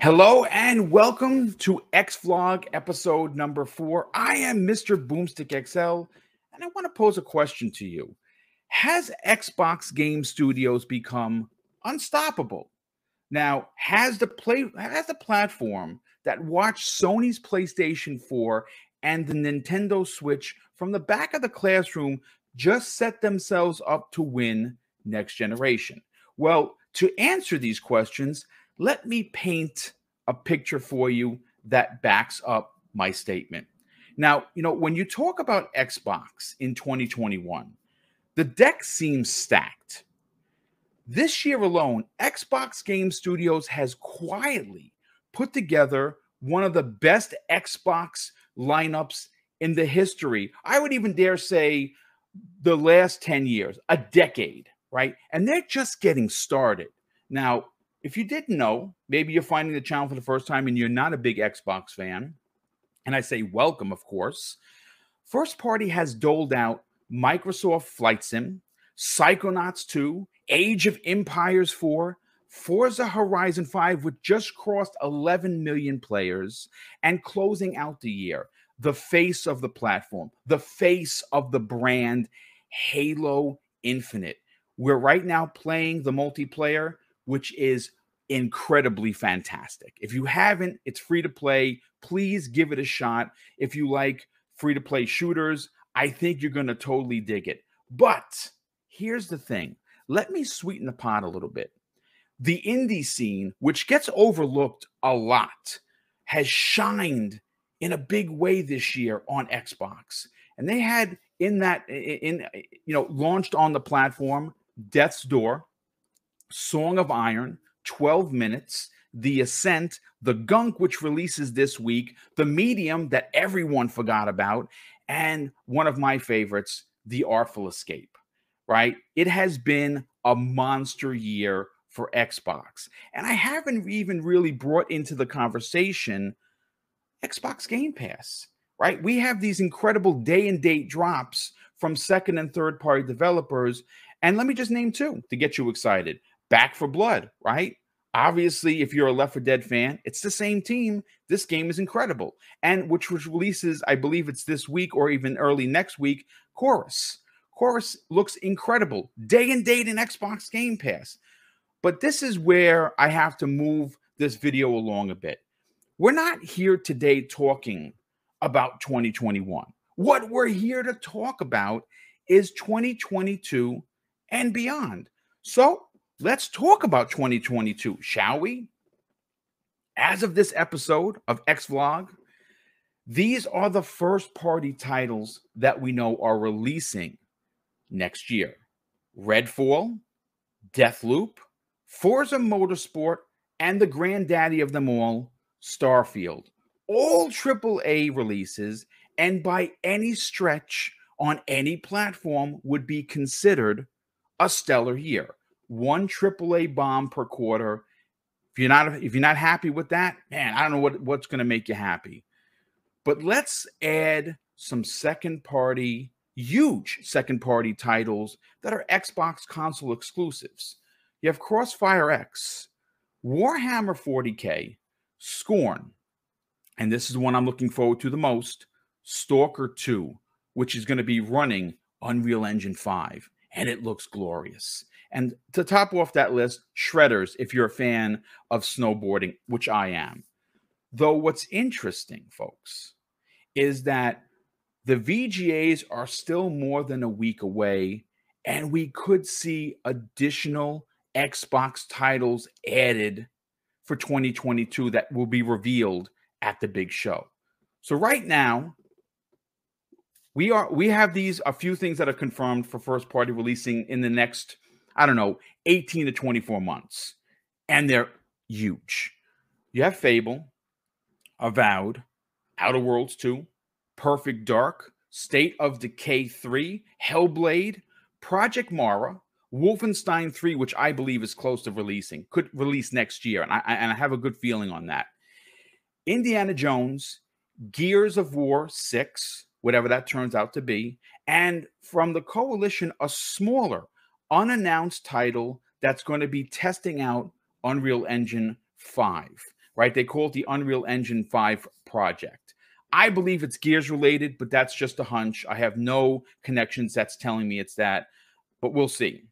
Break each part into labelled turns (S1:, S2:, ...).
S1: Hello and welcome to X Vlog episode number four. I am Mr. Boomstick XL, and I want to pose a question to you. Has Xbox Game Studios become unstoppable? Now, has the play has the platform that watched Sony's PlayStation 4 and the Nintendo Switch from the back of the classroom just set themselves up to win next generation? Well, to answer these questions, let me paint a picture for you that backs up my statement. Now, you know, when you talk about Xbox in 2021, the deck seems stacked. This year alone, Xbox Game Studios has quietly put together one of the best Xbox lineups in the history. I would even dare say the last 10 years, a decade, right? And they're just getting started. Now, if you didn't know, maybe you're finding the channel for the first time and you're not a big Xbox fan, and I say welcome, of course. First Party has doled out Microsoft Flight Sim, Psychonauts 2, Age of Empires 4, Forza Horizon 5, which just crossed 11 million players, and closing out the year, the face of the platform, the face of the brand, Halo Infinite. We're right now playing the multiplayer which is incredibly fantastic. If you haven't, it's free to play. Please give it a shot. If you like free to play shooters, I think you're going to totally dig it. But here's the thing let me sweeten the pot a little bit. The indie scene, which gets overlooked a lot, has shined in a big way this year on Xbox. And they had in that, in, you know, launched on the platform Death's Door, Song of Iron, 12 minutes, The Ascent, The Gunk, which releases this week, The Medium, that everyone forgot about, and one of my favorites, The Artful Escape, right? It has been a monster year for Xbox. And I haven't even really brought into the conversation Xbox Game Pass, right? We have these incredible day and date drops from second and third party developers. And let me just name two to get you excited Back 4 Blood, right? Obviously, if you're a Left 4 Dead fan, it's the same team. This game is incredible. And which, which releases, I believe it's this week or even early next week, Chorus. Chorus looks incredible. Day and date in Xbox Game Pass. But this is where I have to move this video along a bit. We're not here today talking about 2021. What we're here to talk about is 2022 and beyond. So let's talk about 2022, shall we? As of this episode of X Vlog, these are the first party titles that we know are releasing next year Redfall, Deathloop, Forza Motorsport, and the granddaddy of them all, Starfield. All AAA releases, and by any stretch on any platform would be considered a stellar year one AAA bomb per quarter. If you're not if you're not happy with that, man, I don't know what, what's going to make you happy. But let's add some second party, huge second party titles that are Xbox console exclusives. You have Crossfire X, Warhammer 40K, Scorn, and this is the one I'm looking forward to the most Stalker 2, which is going to be running Unreal Engine 5, and it looks glorious. And to top off that list, shredders, if you're a fan of snowboarding, which I am. Though what's interesting, folks, is that the VGAs are still more than a week away, and we could see additional Xbox titles added for 2022 that will be revealed at the big show. So right now, we are we have these a few things that are confirmed for first party releasing in the next I don't know, 18 to 24 months. And they're huge. You have Fable, Avowed, Outer Worlds 2, Perfect Dark, State of Decay 3, Hellblade, Project Mara, Wolfenstein 3, which I believe is close to releasing, could release next year. And I, and I have a good feeling on that. Indiana Jones, Gears of War 6, whatever that turns out to be. And from the coalition, a smaller, unannounced title that's going to be testing out Unreal Engine 5, right? They call it the Unreal Engine 5 project. I believe it's Gears related, but that's just a hunch. I have no connections that's telling me it's that, but we'll see.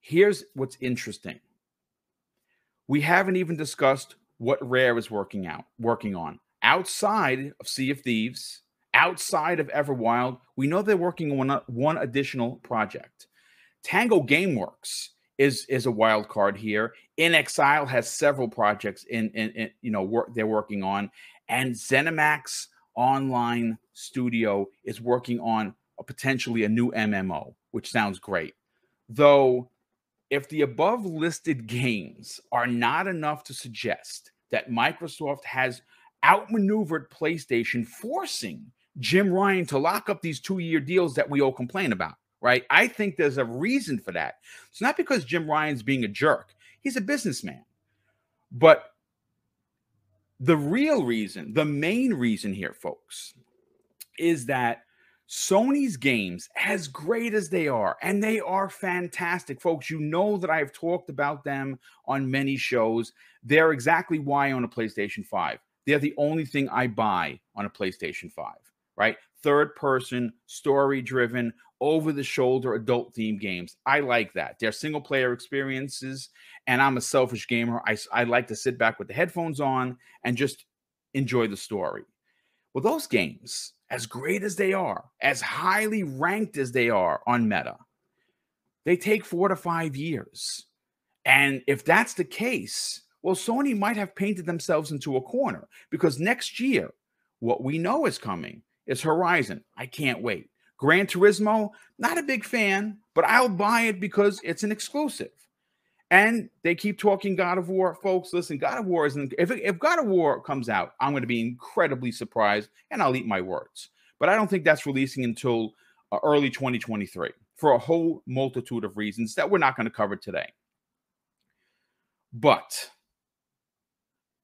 S1: Here's what's interesting. We haven't even discussed what Rare is working out, working on. Outside of Sea of Thieves, outside of Everwild, we know they're working on one additional project. Tango Gameworks is is a wild card here. inXile has several projects in, in, in you know work they're working on, and ZeniMax Online Studio is working on a, potentially a new MMO, which sounds great. Though, if the above listed games are not enough to suggest that Microsoft has outmaneuvered PlayStation, forcing Jim Ryan to lock up these two year deals that we all complain about, right? I think there's a reason for that. It's not because Jim Ryan's being a jerk, he's a businessman. But the real reason, the main reason here, folks, is that Sony's games, as great as they are, and they are fantastic, folks. You know that I've talked about them on many shows. They're exactly why I own a PlayStation 5. They're the only thing I buy on a PlayStation 5 right? Third person, story driven, over the shoulder adult theme games. I like that. They're single player experiences, and I'm a selfish gamer. I, I like to sit back with the headphones on and just enjoy the story. Well, those games, as great as they are, as highly ranked as they are on Meta, they take four to five years. And if that's the case, well, Sony might have painted themselves into a corner because next year, what we know is coming is Horizon. I can't wait. Gran Turismo, not a big fan, but I'll buy it because it's an exclusive. And they keep talking God of War, folks. Listen, God of War isn't. If, if God of War comes out, I'm going to be incredibly surprised, and I'll eat my words. But I don't think that's releasing until uh, early 2023 for a whole multitude of reasons that we're not going to cover today. But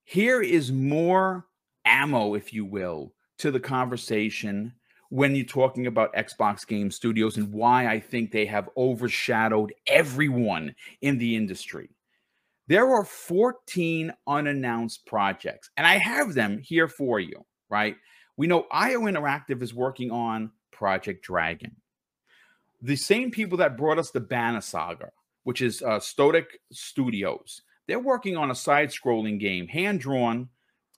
S1: here is more ammo, if you will, to the conversation when you're talking about Xbox Game Studios and why I think they have overshadowed everyone in the industry. There are 14 unannounced projects, and I have them here for you, right? We know IO Interactive is working on Project Dragon. The same people that brought us the Banner Saga, which is uh, Stoic Studios, they're working on a side scrolling game, hand drawn,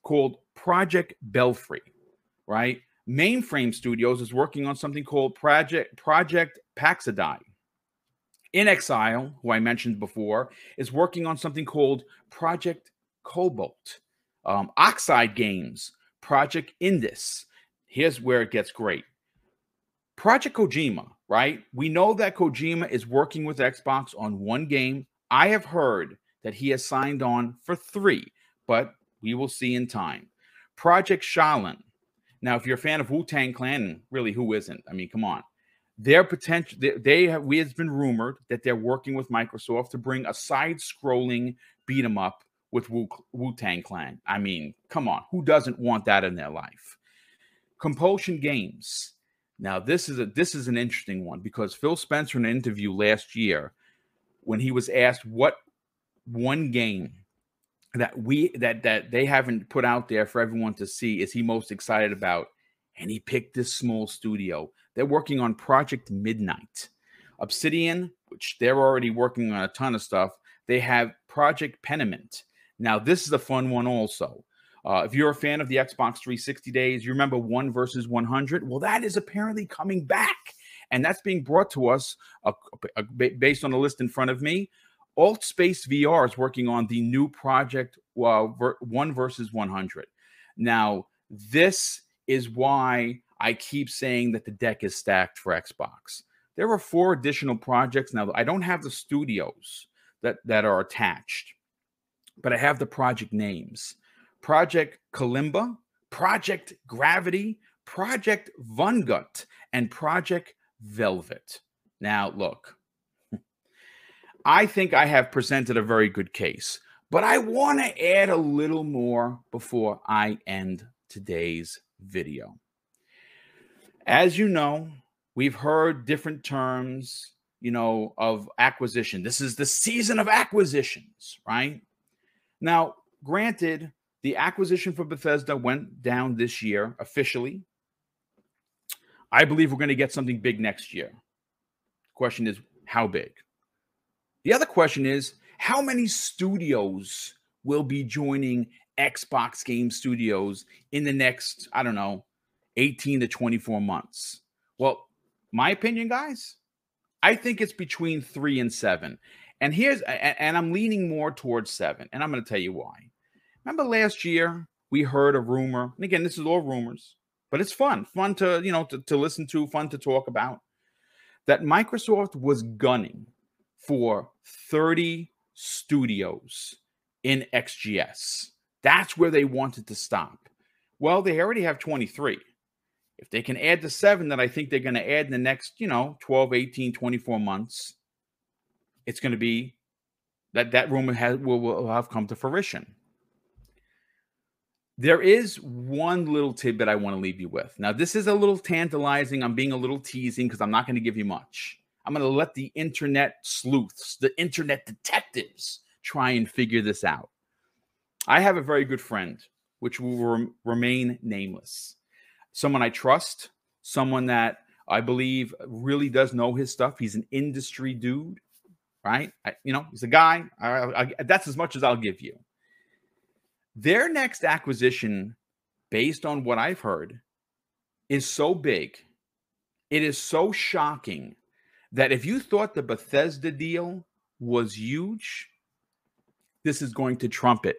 S1: called Project Belfry right? Mainframe Studios is working on something called Project Project Paxidai. inXile, who I mentioned before, is working on something called Project Cobalt. Um, Oxide Games, Project Indus. Here's where it gets great. Project Kojima, right? We know that Kojima is working with Xbox on one game. I have heard that he has signed on for three, but we will see in time. Project Shaolin, now, if you're a fan of Wu Tang Clan, really, who isn't? I mean, come on. Their potential, they, have, we has been rumored that they're working with Microsoft to bring a side-scrolling beat 'em up with Wu Tang Clan. I mean, come on, who doesn't want that in their life? Compulsion Games. Now, this is a this is an interesting one because Phil Spencer in an interview last year, when he was asked what one game that we that that they haven't put out there for everyone to see is he most excited about and he picked this small studio. They're working on project midnight. Obsidian which they're already working on a ton of stuff they have project Pentiment now this is a fun one also. Uh, if you're a fan of the xbox 360 days you remember one versus 100 well that is apparently coming back and that's being brought to us uh, based on the list in front of me Alt Space VR is working on the new project uh, One versus 100. Now, this is why I keep saying that the deck is stacked for Xbox. There are four additional projects now. I don't have the studios that that are attached, but I have the project names: Project Kalimba, Project Gravity, Project Vungut, and Project Velvet. Now, look, I think I have presented a very good case, but I want to add a little more before I end today's video. As you know, we've heard different terms, you know, of acquisition. This is the season of acquisitions, right? Now, granted, the acquisition for Bethesda went down this year officially. I believe we're going to get something big next year. Question is, how big? The other question is, how many studios will be joining Xbox Game Studios in the next, I don't know, 18 to 24 months? Well, my opinion, guys, I think it's between three and seven. And here's, and I'm leaning more towards seven. And I'm going to tell you why. Remember last year, we heard a rumor. And again, this is all rumors, but it's fun, fun to, you know, to, to listen to, fun to talk about. That Microsoft was gunning for 30 studios in XGS. That's where they wanted to stop. Well, they already have 23. If they can add the seven that I think they're going to add in the next, you know, 12, 18, 24 months, it's going to be that that rumor has, will, will have come to fruition. There is one little tidbit I want to leave you with. Now, this is a little tantalizing. I'm being a little teasing because I'm not going to give you much. I'm going to let the internet sleuths, the internet detectives, try and figure this out. I have a very good friend, which will rem- remain nameless. Someone I trust, someone that I believe really does know his stuff. He's an industry dude, right? I, you know, he's a guy. I, I, that's as much as I'll give you. Their next acquisition, based on what I've heard, is so big. It is so shocking that if you thought the Bethesda deal was huge, this is going to trump it.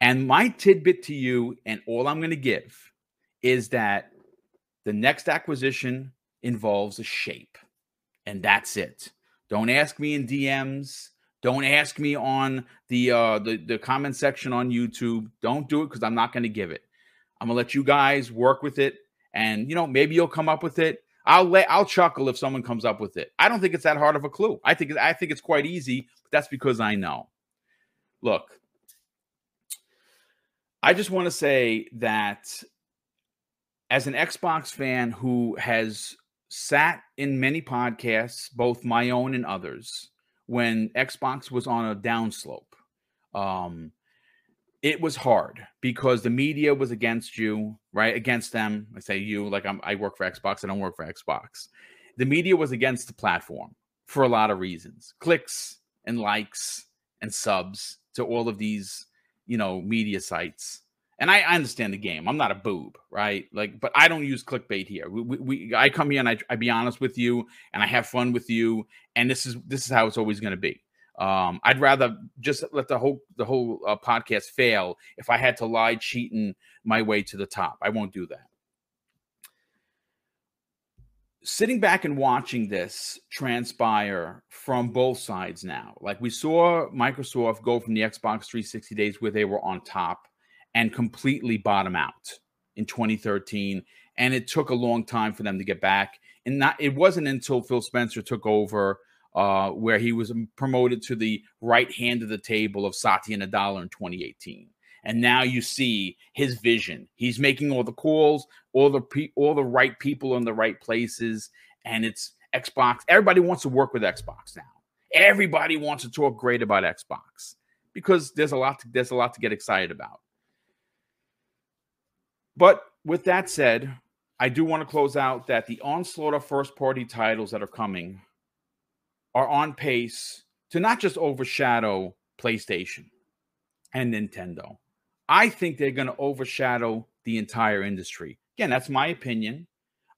S1: And my tidbit to you, and all I'm going to give, is that the next acquisition involves a shape, and that's it. Don't ask me in DMs. Don't ask me on the uh, the the comment section on YouTube. Don't do it because I'm not going to give it. I'm gonna let you guys work with it, and you know maybe you'll come up with it. I'll let I'll chuckle if someone comes up with it. I don't think it's that hard of a clue. I think I think it's quite easy, but that's because I know. Look, I just want to say that as an Xbox fan who has sat in many podcasts, both my own and others, when Xbox was on a downslope, um, it was hard because the media was against you, right? Against them. I say you, like I'm, I work for Xbox. I don't work for Xbox. The media was against the platform for a lot of reasons clicks and likes and subs to all of these, you know, media sites. And I, I understand the game. I'm not a boob, right? Like, but I don't use clickbait here. We, we, we I come here and I, I be honest with you, and I have fun with you, and this is this is how it's always going to be. Um, I'd rather just let the whole the whole uh, podcast fail if I had to lie, cheating my way to the top. I won't do that. Sitting back and watching this transpire from both sides now, like we saw Microsoft go from the Xbox 360 days where they were on top and completely bottom out in 2013, and it took a long time for them to get back. And not it wasn't until Phil Spencer took over uh, where he was promoted to the right hand of the table of Satya Nadella in 2018. And now you see his vision. He's making all the calls, all the pe- all the right people in the right places, and it's Xbox. Everybody wants to work with Xbox now. Everybody wants to talk great about Xbox because there's a lot to, there's a lot to get excited about. But with that said, I do want to close out that the onslaught of first party titles that are coming are on pace to not just overshadow PlayStation and Nintendo. I think they're going to overshadow the entire industry. Again, that's my opinion.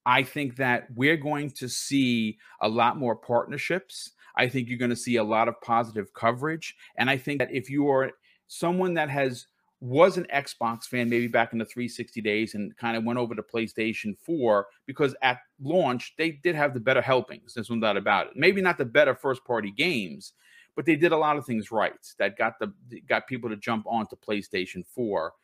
S1: I think that we're going to see a lot more partnerships. I think you're going to see a lot of positive coverage. And I think that if you are someone that has was an Xbox fan maybe back in the 360 days and kind of went over to PlayStation 4 because at launch they did have the better helpings. There's no doubt about it. Maybe not the better first party games, but they did a lot of things right that got the got people to jump onto PlayStation 4.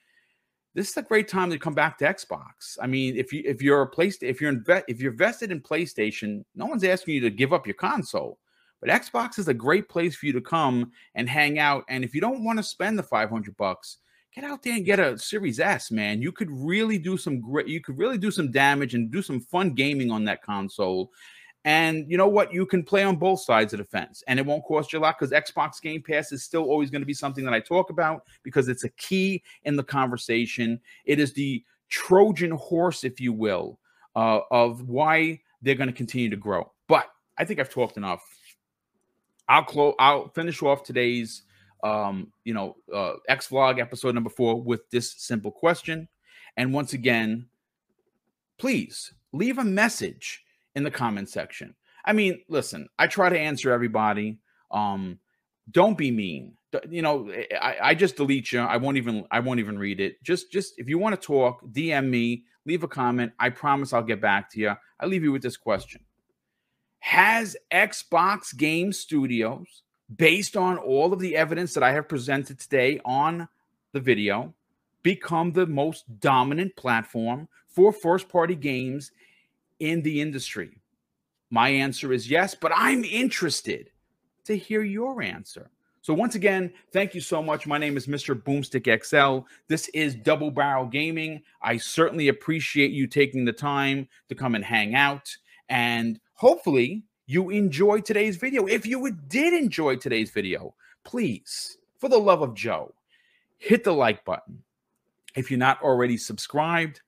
S1: This is a great time to come back to Xbox. I mean, if you if you're a place if you're inve- if you're vested in PlayStation, no one's asking you to give up your console. But Xbox is a great place for you to come and hang out. And if you don't want to spend the 500 bucks, get out there and get a Series S, man. You could really do some great, you could really do some damage and do some fun gaming on that console. And you know what? You can play on both sides of the fence, and it won't cost you a lot because Xbox Game Pass is still always going to be something that I talk about because it's a key in the conversation. It is the Trojan horse, if you will, uh, of why they're going to continue to grow. But I think I've talked enough. I'll close. I'll finish off today's, um, you know, uh, X Vlog episode number four with this simple question. And once again, please leave a message in the comment section. I mean, listen, I try to answer everybody. Um, don't be mean. You know, I, I just delete you. I won't even I won't even read it. Just just if you want to talk, DM me, leave a comment. I promise I'll get back to you. I leave you with this question. Has Xbox Game Studios, based on all of the evidence that I have presented today on the video, become the most dominant platform for first party games in the industry? My answer is yes, but I'm interested to hear your answer. So, once again, thank you so much. My name is Mr. Boomstick XL. This is Double Barrel Gaming. I certainly appreciate you taking the time to come and hang out. And hopefully, you enjoyed today's video. If you did enjoy today's video, please, for the love of Joe, hit the like button. If you're not already subscribed,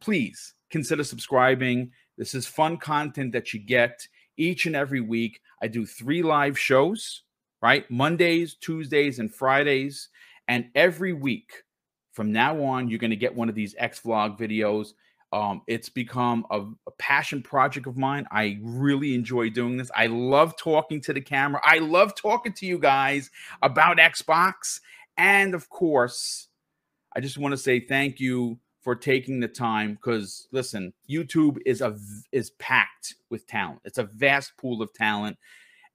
S1: please consider subscribing. This is fun content that you get each and every week. I do three live shows, right? Mondays, Tuesdays, and Fridays. And every week from now on, you're going to get one of these X Vlog videos. Um, it's become a, a, passion project of mine. I really enjoy doing this. I love talking to the camera. I love talking to you guys about Xbox. And of course, I just want to say thank you for taking the time because listen, YouTube is a is packed with talent. It's a vast pool of talent.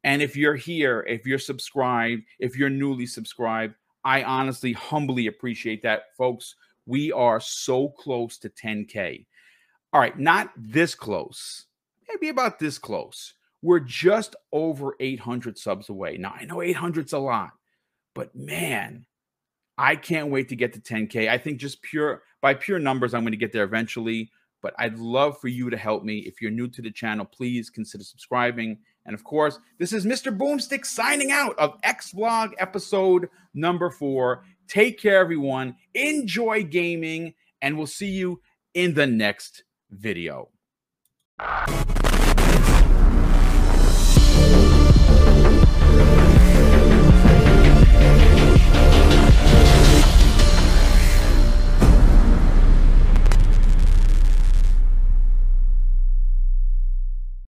S1: And if you're here, if you're subscribed, if you're newly subscribed, I honestly humbly appreciate that, folks. We are so close to 10K. All right, not this close, maybe about this close. We're just over 800 subs away. Now, I know 800's a lot, but man, I can't wait to get to 10K. I think just pure by pure numbers, I'm going to get there eventually. But I'd love for you to help me. If you're new to the channel, please consider subscribing. And of course, this is Mr. Boomstick signing out of X Vlog episode number four. Take care, everyone. Enjoy gaming, and we'll see you in the next video.